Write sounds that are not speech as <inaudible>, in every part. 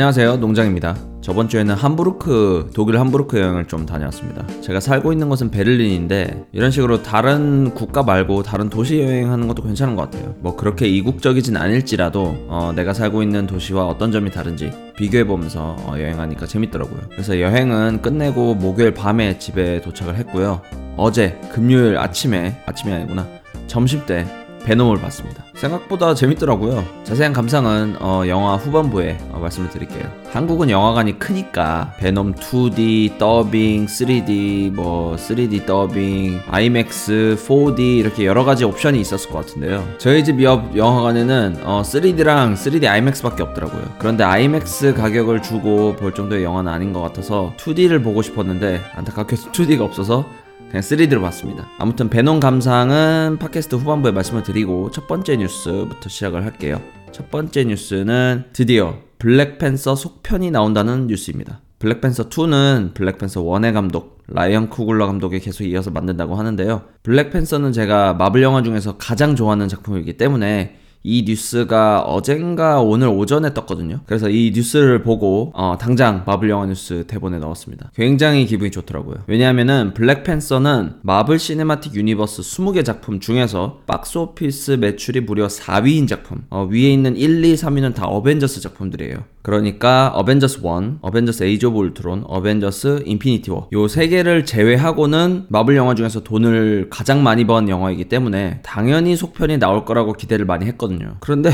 안녕하세요. 농장입니다. 저번 주에는 함부르크 독일 함부르크 여행을 좀 다녀왔습니다. 제가 살고 있는 곳은 베를린인데 이런 식으로 다른 국가 말고 다른 도시 여행하는 것도 괜찮은 것 같아요. 뭐 그렇게 이국적이진 않을지라도 어, 내가 살고 있는 도시와 어떤 점이 다른지 비교해보면서 어, 여행하니까 재밌더라고요. 그래서 여행은 끝내고 목요일 밤에 집에 도착을 했고요. 어제 금요일 아침에 아침이 아니구나. 점심 때 베놈을 봤습니다. 생각보다 재밌더라고요. 자세한 감상은 어, 영화 후반부에 어, 말씀을 드릴게요. 한국은 영화관이 크니까 베놈 2D 더빙, 3D 뭐 3D 더빙, IMAX, 4D 이렇게 여러 가지 옵션이 있었을 것 같은데요. 저희 집 옆 영화관에는 어, 3D랑 3D IMAX밖에 없더라고요. 그런데 IMAX 가격을 주고 볼 정도의 영화는 아닌 것 같아서 2D를 보고 싶었는데 안타깝게 2D가 <laughs> 없어서 그냥 3D로 봤습니다. 아무튼 베논 감상은 팟캐스트 후반부에 말씀을 드리고 첫 번째 뉴스부터 시작을 할게요. 첫 번째 뉴스는 드디어 블랙팬서 속편이 나온다는 뉴스입니다. 블랙팬서 2는 블랙팬서 1의 감독 라이언 쿠글러 감독이 계속 이어서 만든다고 하는데요. 블랙팬서는 제가 마블 영화 중에서 가장 좋아하는 작품이기 때문에 이 뉴스가 어젠가 오늘 오전에 떴거든요. 그래서 이 뉴스를 보고 어, 당장 마블 영화 뉴스 대본에 넣었습니다. 굉장히 기분이 좋더라고요. 왜냐하면은 블랙팬서는 마블 시네마틱 유니버스 20개 작품 중에서 박스 오피스 매출이 무려 4위인 작품. 어, 위에 있는 1, 2, 3위는 다 어벤져스 작품들이에요. 그러니까 어벤져스 1, 어벤져스 에이지 오브 울트론, 어벤져스 인피니티 워. 요 세 개를 제외하고는 마블 영화 중에서 돈을 가장 많이 번 영화이기 때문에 당연히 속편이 나올 거라고 기대를 많이 했거든요. 그런데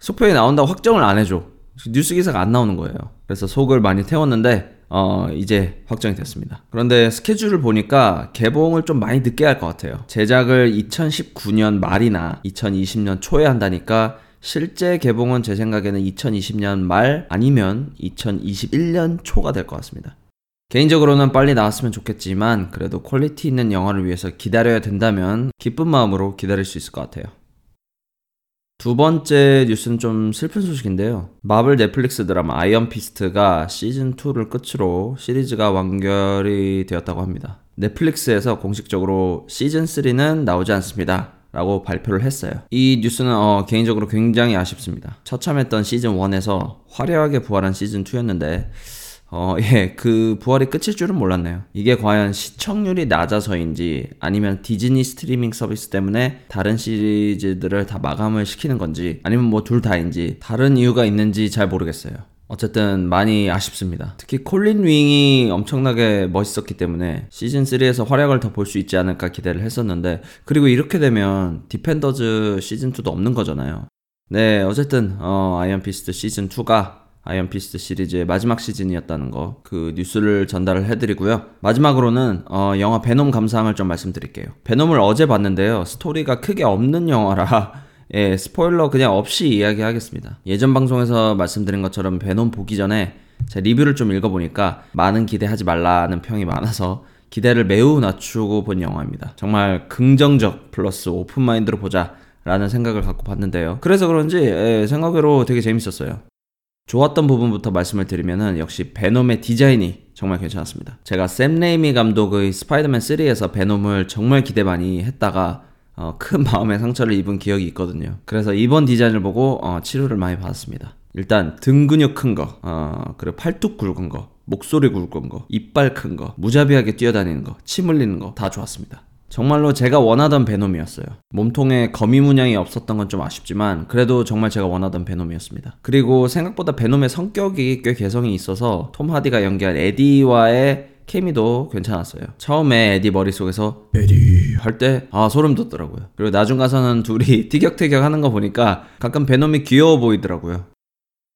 속편이 나온다고 확정을 안 해줘. 뉴스 기사가 안 나오는 거예요. 그래서 속을 많이 태웠는데 어, 이제 확정이 됐습니다. 그런데 스케줄을 보니까 개봉을 좀 많이 늦게 할 것 같아요. 제작을 2019년 말이나 2020년 초에 한다니까 실제 개봉은 제 생각에는 2020년 말 아니면 2021년 초가 될 것 같습니다. 개인적으로는 빨리 나왔으면 좋겠지만 그래도 퀄리티 있는 영화를 위해서 기다려야 된다면 기쁜 마음으로 기다릴 수 있을 것 같아요. 두 번째 뉴스는 좀 슬픈 소식인데요. 마블 넷플릭스 드라마 아이언 피스트가 시즌 2를 끝으로 시리즈가 완결이 되었다고 합니다. 넷플릭스에서 공식적으로 시즌 3는 나오지 않습니다. 라고 발표를 했어요. 이 뉴스는 어, 개인적으로 굉장히 아쉽습니다. 처참했던 시즌 1에서 화려하게 부활한 시즌 2였는데 어, <laughs> 예, 그 부활이 끝일 줄은 몰랐네요. 이게 과연 시청률이 낮아서인지 아니면 디즈니 스트리밍 서비스 때문에 다른 시리즈들을 다 마감을 시키는 건지 아니면 뭐 둘 다인지 다른 이유가 있는지 잘 모르겠어요. 어쨌든 많이 아쉽습니다. 특히 콜린 윙이 엄청나게 멋있었기 때문에 시즌 3에서 활약을 더 볼 수 있지 않을까 기대를 했었는데 그리고 이렇게 되면 디펜더즈 시즌 2도 없는 거잖아요. 네, 어쨌든 어, 아이언 피스트 시즌 2가 아이언 피스트 시리즈의 마지막 시즌이었다는 거 그 뉴스를 전달을 해드리고요. 마지막으로는 어, 영화 베놈 감상을 좀 말씀드릴게요. 베놈을 어제 봤는데요. 스토리가 크게 없는 영화라 <laughs> 예, 스포일러 그냥 없이 이야기하겠습니다. 예전 방송에서 말씀드린 것처럼 베놈 보기 전에 제 리뷰를 좀 읽어보니까 많은 기대하지 말라는 평이 많아서 기대를 매우 낮추고 본 영화입니다. 정말 긍정적 플러스 open mind로 보자 라는 생각을 갖고 봤는데요. 그래서 그런지 예, 생각외로 되게 재밌었어요. 좋았던 부분부터 말씀을 드리면은 역시 베놈의 디자인이 정말 괜찮았습니다. 제가 샘 레이미 감독의 스파이더맨 3에서 베놈을 정말 기대 많이 했다가 어, 큰 <laughs> 마음의 상처를 입은 기억이 있거든요. 그래서 이번 디자인을 보고 어, 치료를 많이 받았습니다. 일단 등 근육 큰 거, 어, 그리고 팔뚝 굵은 거, 목소리 굵은 거, 이빨 큰 거, 무자비하게 뛰어다니는 거, 침 흘리는 거 다 좋았습니다. 정말로 제가 원하던 베놈이었어요. 몸통에 거미 문양이 없었던 건 좀 아쉽지만 그래도 정말 제가 원하던 베놈이었습니다. 그리고 생각보다 베놈의 성격이 꽤 개성이 있어서 톰 하디가 연기한 에디와의 케미도 괜찮았어요. 처음에 에디 머릿속에서 에디 할 때 아 소름 돋더라고요. 그리고 나중 가서는 둘이 <laughs> 티격태격 하는 거 보니까 가끔 베놈이 귀여워 보이더라고요.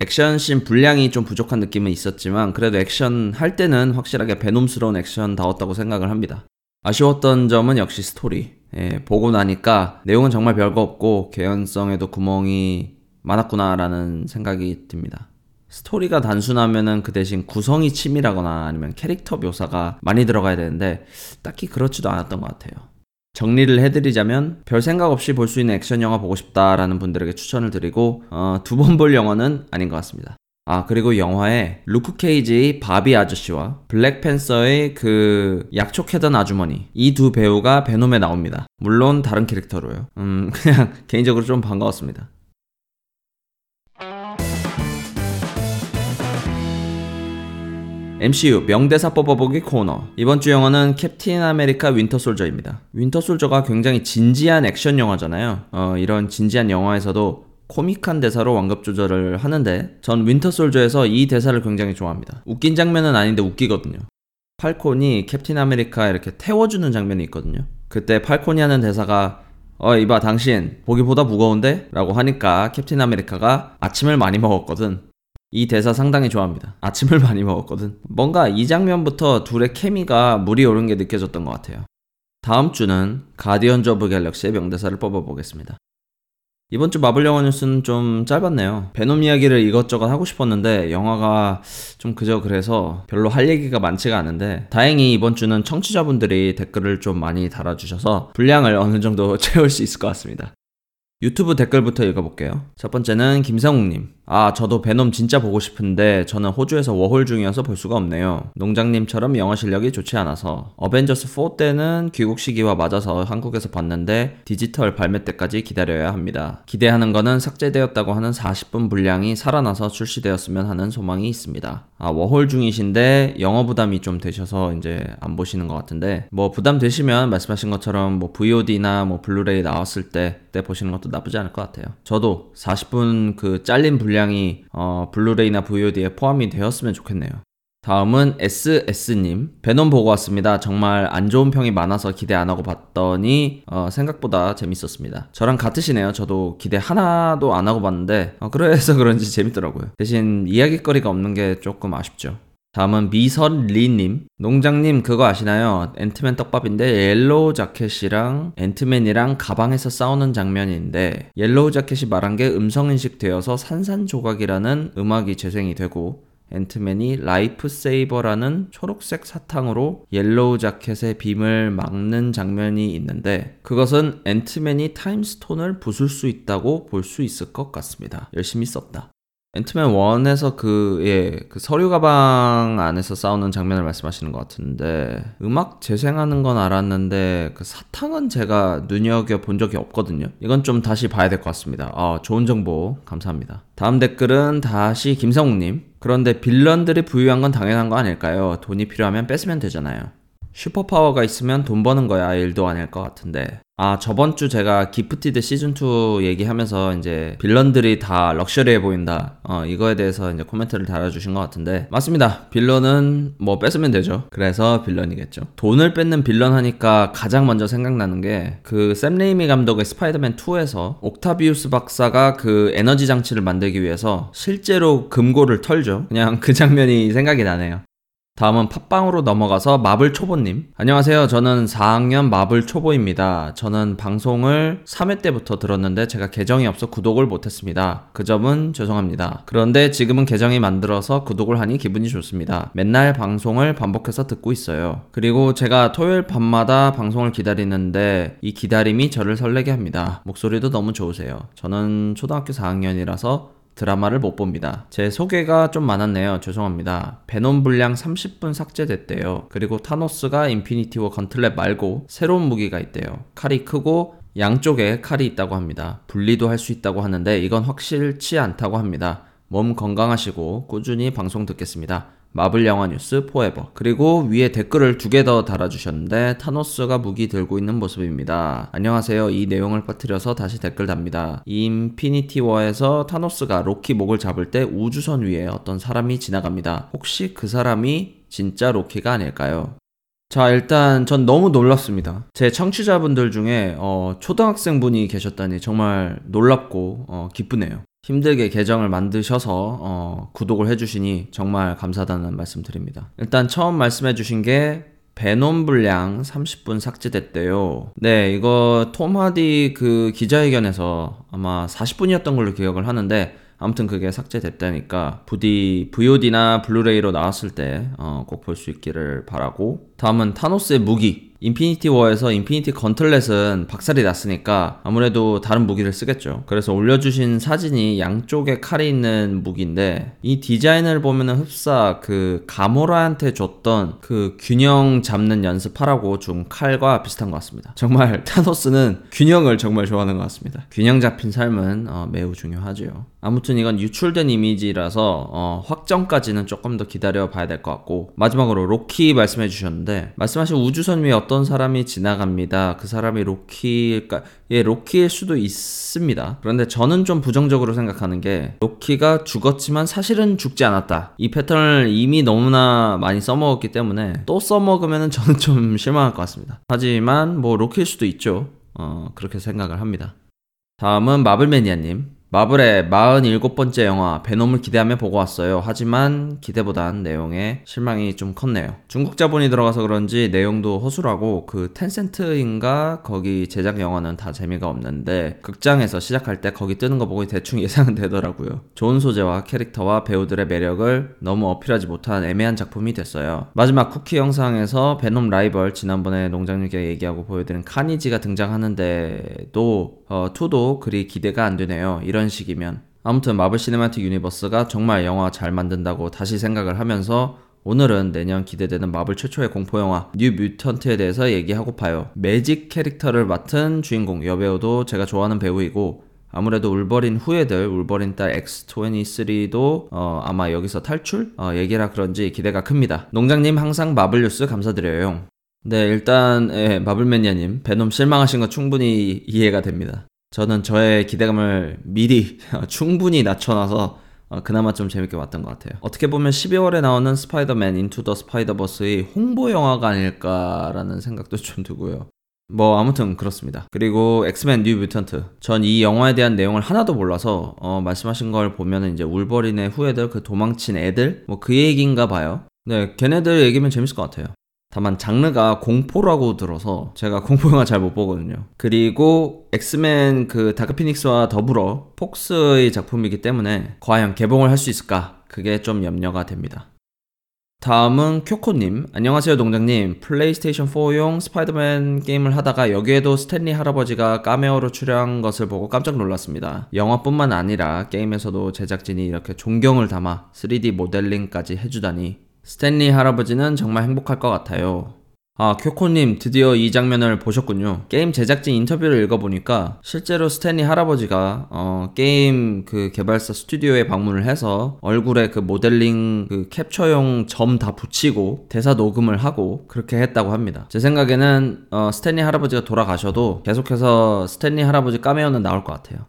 액션씬 분량이 좀 부족한 느낌은 있었지만 그래도 액션 할 때는 확실하게 베놈스러운 액션 다웠다고 생각을 합니다. 아쉬웠던 점은 역시 스토리. 예, 보고 나니까 내용은 정말 별거 없고 개연성에도 구멍이 많았구나라는 생각이 듭니다. 스토리가 단순하면은 그 대신 구성이 치밀하거나 아니면 캐릭터 묘사가 많이 들어가야 되는데 딱히 그렇지도 않았던 것 같아요. 정리를 해드리자면 별 생각 없이 볼 수 있는 액션 영화 보고 싶다라는 분들에게 추천을 드리고 어, 두 번 볼 영화는 아닌 것 같습니다. 아, 그리고 영화에 루크 케이지의 바비 아저씨와 블랙팬서의 그 약초 캐던 아주머니 이 두 배우가 베놈에 나옵니다. 물론 다른 캐릭터로요. 음, <laughs> 그냥 개인적으로 좀 반가웠습니다. MCU 명대사 뽑아보기 코너. 이번 주 영화는 캡틴 아메리카 윈터 솔저입니다. 윈터 솔저가 굉장히 진지한 액션 영화잖아요. 어, 이런 진지한 영화에서도 코믹한 대사로 완급 조절을 하는데 전 윈터 솔저에서 이 대사를 굉장히 좋아합니다. 웃긴 장면은 아닌데 웃기거든요. 팔콘이 캡틴 아메리카 이렇게 태워주는 장면이 있거든요. 그때 팔콘이 하는 대사가 어 이봐 당신 보기보다 무거운데? 라고 하니까 캡틴 아메리카가 아침을 많이 먹었거든 이 대사 상당히 좋아합니다. 아침을 많이 먹었거든. 뭔가 이 장면부터 둘의 케미가 물이 오른 게 느껴졌던 것 같아요. 다음 주는 가디언즈 오브 갤럭시의 명대사를 뽑아보겠습니다. 이번 주 마블 영화 뉴스는 좀 짧았네요. 베놈 이야기를 이것저것 하고 싶었는데 영화가 좀 그저 그래서 별로 할 얘기가 많지가 않은데 다행히 이번 주는 청취자분들이 댓글을 좀 많이 달아주셔서 분량을 어느 정도 <laughs> 채울 수 있을 것 같습니다. 유튜브 댓글부터 읽어볼게요. 첫 번째는 김성욱님. 아, 저도 베놈 진짜 보고 싶은데 저는 호주에서 워홀 중이어서 볼 수가 없네요. 농장님처럼 영어 실력이 좋지 않아서. 어벤져스 4 때는 귀국 시기와 맞아서 한국에서 봤는데 디지털 발매 때까지 기다려야 합니다. 기대하는 거는 삭제되었다고 하는 40분 분량이 살아나서 출시되었으면 하는 소망이 있습니다. 아, 워홀 중이신데 영어 부담이 좀 되셔서 이제 안 보시는 것 같은데 뭐 부담 되시면 말씀하신 것처럼 뭐 VOD나 뭐 블루레이 나왔을 때, 때 보시는 것도 나쁘지 않을 것 같아요. 저도 40분 그 잘린 분량 분량이 어, 블루레이나 VOD에 포함이 되었으면 좋겠네요. 다음은 SS님. 베놈 보고 왔습니다. 정말 안 좋은 평이 많아서 기대 안 하고 봤더니, 어, 생각보다 재밌었습니다. 저랑 같으시네요. 저도 기대 하나도 안 하고 봤는데, 어, 그래서 그런지 재밌더라고요. 대신 이야기거리가 없는 게 조금 아쉽죠. 다음은 미선리님. 농장님 그거 아시나요? 앤트맨 떡밥인데 옐로우 자켓이랑 앤트맨이랑 가방에서 싸우는 장면인데 옐로우 자켓이 말한 게 음성인식 되어서 산산조각이라는 음악이 재생이 되고 앤트맨이 라이프 세이버라는 초록색 사탕으로 옐로우 자켓의 빔을 막는 장면이 있는데 그것은 앤트맨이 타임스톤을 부술 수 있다고 볼 수 있을 것 같습니다. 열심히 썼다. 앤트맨 1에서 그, 예, 그 서류 가방 안에서 싸우는 장면을 말씀하시는 것 같은데, 음악 재생하는 건 알았는데, 그 사탕은 제가 눈여겨 본 적이 없거든요. 이건 좀 다시 봐야 될 것 같습니다. 아, 좋은 정보 감사합니다. 다음 댓글은 다시 김성욱님. 그런데 빌런들이 부유한 건 당연한 거 아닐까요? 돈이 필요하면 뺏으면 되잖아요. 슈퍼파워가 있으면 돈 버는 거야 일도 아닐 것 같은데 아 저번 주 제가 기프티드 시즌2 얘기하면서 이제 빌런들이 다 럭셔리해 보인다. 어 이거에 대해서 이제 코멘트를 달아주신 것 같은데. 맞습니다. 빌런은 뭐 뺏으면 되죠. 그래서 빌런이겠죠. 돈을 뺏는 빌런 하니까 가장 먼저 생각나는 게 그 샘 레이미 감독의 스파이더맨 2에서 옥타비우스 박사가 그 에너지 장치를 만들기 위해서 실제로 금고를 털죠. 그냥 그 장면이 생각이 나네요 다음은 팟빵으로 넘어가서 마블 초보님. 안녕하세요. 저는 4학년 마블 초보입니다. 저는 방송을 3회 때부터 들었는데 제가 계정이 없어 구독을 못했습니다. 그 점은 죄송합니다. 그런데 지금은 계정이 만들어서 구독을 하니 기분이 좋습니다. 맨날 방송을 반복해서 듣고 있어요. 그리고 제가 토요일 밤마다 방송을 기다리는데 이 기다림이 저를 설레게 합니다. 목소리도 너무 좋으세요. 저는 초등학교 4학년이라서 드라마를 못 봅니다. 제 소개가 좀 많았네요. 죄송합니다. 베놈 분량 30분 삭제됐대요. 그리고 타노스가 인피니티 워 건틀렛 말고 새로운 무기가 있대요. 칼이 크고 양쪽에 칼이 있다고 합니다. 분리도 할 수 있다고 하는데 이건 확실치 않다고 합니다. 몸 건강하시고 꾸준히 방송 듣겠습니다. 마블 영화 뉴스 포에버. 그리고 위에 댓글을 두 개 더 달아주셨는데 타노스가 무기 들고 있는 모습입니다. 안녕하세요. 이 내용을 빠뜨려서 다시 댓글 답니다. 인피니티 워에서 타노스가 로키 목을 잡을 때 우주선 위에 어떤 사람이 지나갑니다. 혹시 그 사람이 진짜 로키가 아닐까요? 자, 일단 전 너무 놀랐습니다. 제 청취자분들 중에 어, 초등학생 분이 계셨다니 정말 놀랍고 어, 기쁘네요. 힘들게 계정을 만드셔서 어, 구독을 해주시니 정말 감사하다는 말씀 드립니다. 일단 처음 말씀해주신 게 베놈 분량 30분 삭제됐대요. 네, 이거 톰 하디 그 기자회견에서 아마 40분이었던 걸로 기억을 하는데 아무튼 그게 삭제됐다니까 부디 VOD나 블루레이로 나왔을 때 꼭 볼수 어, 있기를 바라고 다음은 타노스의 무기 인피니티 워에서 인피니티 건틀렛은 박살이 났으니까 아무래도 다른 무기를 쓰겠죠. 그래서 올려주신 사진이 양쪽에 칼이 있는 무기인데 이 디자인을 보면은 흡사 그 가모라한테 줬던 그 균형 잡는 연습하라고 준 칼과 비슷한 것 같습니다. 정말 <laughs> 타노스는 균형을 정말 좋아하는 것 같습니다. 균형 잡힌 삶은 어, 매우 중요하죠. 아무튼 이건 유출된 이미지라서 어, 확정까지는 조금 더 기다려 봐야 될 것 같고 마지막으로 로키 말씀해 주셨는데 말씀하신 우주선 위에 어떤 사람이 지나갑니다. 그 사람이 로키일까? 예, 로키일 수도 있습니다. 그런데 저는 좀 부정적으로 생각하는 게 로키가 죽었지만 사실은 죽지 않았다. 이 패턴을 이미 너무나 많이 써먹었기 때문에 또 써먹으면 저는 좀 <laughs> 실망할 것 같습니다. 하지만 뭐 로키일 수도 있죠. 어, 그렇게 생각을 합니다. 다음은 마블매니아님. 마블의 47번째 영화 베놈을 기대하며 보고 왔어요. 하지만 기대보단 내용에 실망이 좀 컸네요. 중국 자본이 들어가서 그런지 내용도 허술하고 그 텐센트인가 거기 제작 영화는 다 재미가 없는데 극장에서 시작할 때 거기 뜨는 거 보고 대충 <laughs> 예상은 되더라고요. 좋은 소재와 캐릭터와 배우들의 매력을 너무 어필하지 못한 애매한 작품이 됐어요. 마지막 쿠키 영상에서 베놈 라이벌 지난번에 농장님께 얘기하고 보여드린 카니지가 등장하는데도 어, 2도 그리 기대가 안 되네요. 이런 식이면. 아무튼 마블 시네마틱 유니버스가 정말 영화 잘 만든다고 다시 생각을 하면서 오늘은 내년 기대되는 마블 최초의 공포영화 뉴 뮤턴트에 대해서 얘기하고파요. 매직 캐릭터를 맡은 주인공 여배우도 제가 좋아하는 배우이고 아무래도 울버린 후예들 울버린 딸 X23도 어, 아마 여기서 탈출 어, 얘기라 그런지 기대가 큽니다. 동장님 항상 마블 뉴스 감사드려요. 네 일단 예, 마블매니아님 베놈 실망하신 거 충분히 이해가 됩니다. 저는 저의 기대감을 미리 <laughs> 충분히 낮춰놔서 어, 그나마 좀 재밌게 봤던 것 같아요. 어떻게 보면 12월에 나오는 스파이더맨 인투 더 스파이더버스의 홍보 영화가 아닐까라는 생각도 좀 들고요. 뭐 아무튼 그렇습니다. 그리고 엑스맨 뉴 뮤턴트. 전 이 영화에 대한 내용을 하나도 몰라서 어, 말씀하신 걸 보면은 이제 울버린의 후예들 그 도망친 애들 뭐 그 얘기인가 봐요. 네, 걔네들 얘기면 재밌을 것 같아요. 다만 장르가 공포라고 들어서 제가 공포 영화 잘 못 보거든요. 그리고 엑스맨 그 다크피닉스와 더불어 폭스의 작품이기 때문에 과연 개봉을 할 수 있을까? 그게 좀 염려가 됩니다. 다음은 쿄코님. 안녕하세요, 동장님. 플레이스테이션 4용 스파이더맨 게임을 하다가 여기에도 스탠리 할아버지가 까메오로 출연한 것을 보고 깜짝 놀랐습니다. 영화뿐만 아니라 게임에서도 제작진이 이렇게 존경을 담아 3D 모델링까지 해주다니 스탠리 할아버지는 정말 행복할 것 같아요. 아, 쿄코님 드디어 이 장면을 보셨군요. 게임 제작진 인터뷰를 읽어보니까 실제로 스탠리 할아버지가 어, 게임 그 개발사 스튜디오에 방문을 해서 얼굴에 그 모델링 그 캡처용 점 다 붙이고 대사 녹음을 하고 그렇게 했다고 합니다. 제 생각에는 어, 스탠리 할아버지가 돌아가셔도 계속해서 스탠리 할아버지 까메오는 나올 것 같아요.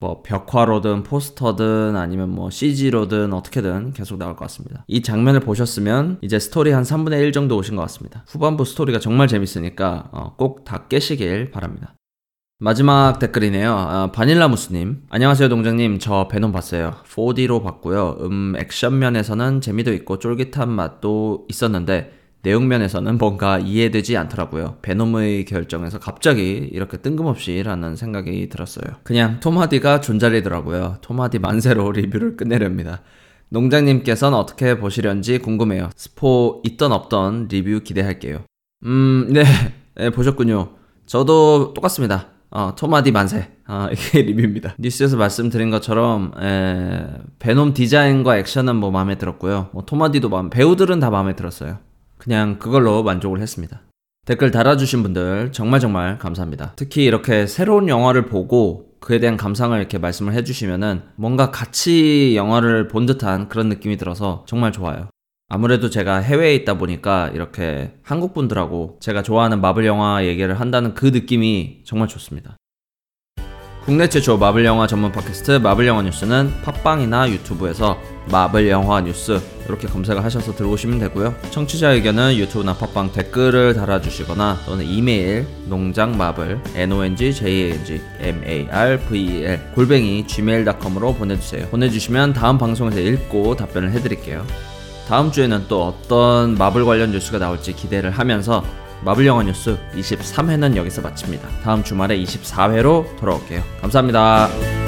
뭐 벽화로든 포스터든 아니면 뭐 CG로든 어떻게든 계속 나올 것 같습니다. 이 장면을 보셨으면 이제 스토리 한 3분의 1 정도 오신 것 같습니다. 후반부 스토리가 정말 재밌으니까 어, 꼭 다 깨시길 바랍니다. 마지막 댓글이네요. 아, 바닐라무스님. 안녕하세요, 동장님. 저 베놈 봤어요. 4D로 봤고요. 음, 액션면에서는 재미도 있고 쫄깃한 맛도 있었는데, 내용면에서는 뭔가 이해되지 않더라고요. 베놈의 결정에서 갑자기 이렇게 뜬금없이 라는 생각이 들었어요. 그냥 톰 하디가 존잘이더라고요. 톰 하디 만세로 <laughs> 리뷰를 끝내렵니다. 농장님께서는 어떻게 보시려는지 궁금해요. 스포 있던 없던 리뷰 기대할게요. 음, 네. 네 보셨군요. 저도 똑같습니다. 어, 토마디 만세. 어, <laughs> 이게 리뷰입니다. 뉴스에서 말씀드린 것처럼, 에, 베놈 디자인과 액션은 뭐 마음에 들었고요. 뭐 토마디도 마음, 배우들은 다 마음에 들었어요. 그냥 그걸로 만족을 했습니다. 댓글 달아주신 분들 정말 정말 감사합니다. 특히 이렇게 새로운 영화를 보고 그에 대한 감상을 이렇게 말씀을 해주시면은 뭔가 같이 영화를 본 듯한 그런 느낌이 들어서 정말 좋아요. 아무래도 제가 해외에 있다 보니까 이렇게 한국 분들하고 제가 좋아하는 마블 영화 얘기를 한다는 그 느낌이 정말 좋습니다. 국내 최초 마블 영화 전문 팟캐스트 마블 영화 뉴스는 팟빵이나 유튜브에서 마블 영화 뉴스 이렇게 검색을 하셔서 들어오시면 되고요. 청취자 의견은 유튜브나 팟빵 댓글을 달아주시거나 또는 이메일 농장마블 n o n g j a n g m a r v e l 골뱅이 gmail.com으로 보내주세요. 보내주시면 다음 방송에서 읽고 답변을 해드릴게요. 다음 주에는 또 어떤 마블 관련 뉴스가 나올지 기대를 하면서 마블 영화 뉴스 23회는 여기서 마칩니다. 다음 주말에 24회로 돌아올게요. 감사합니다.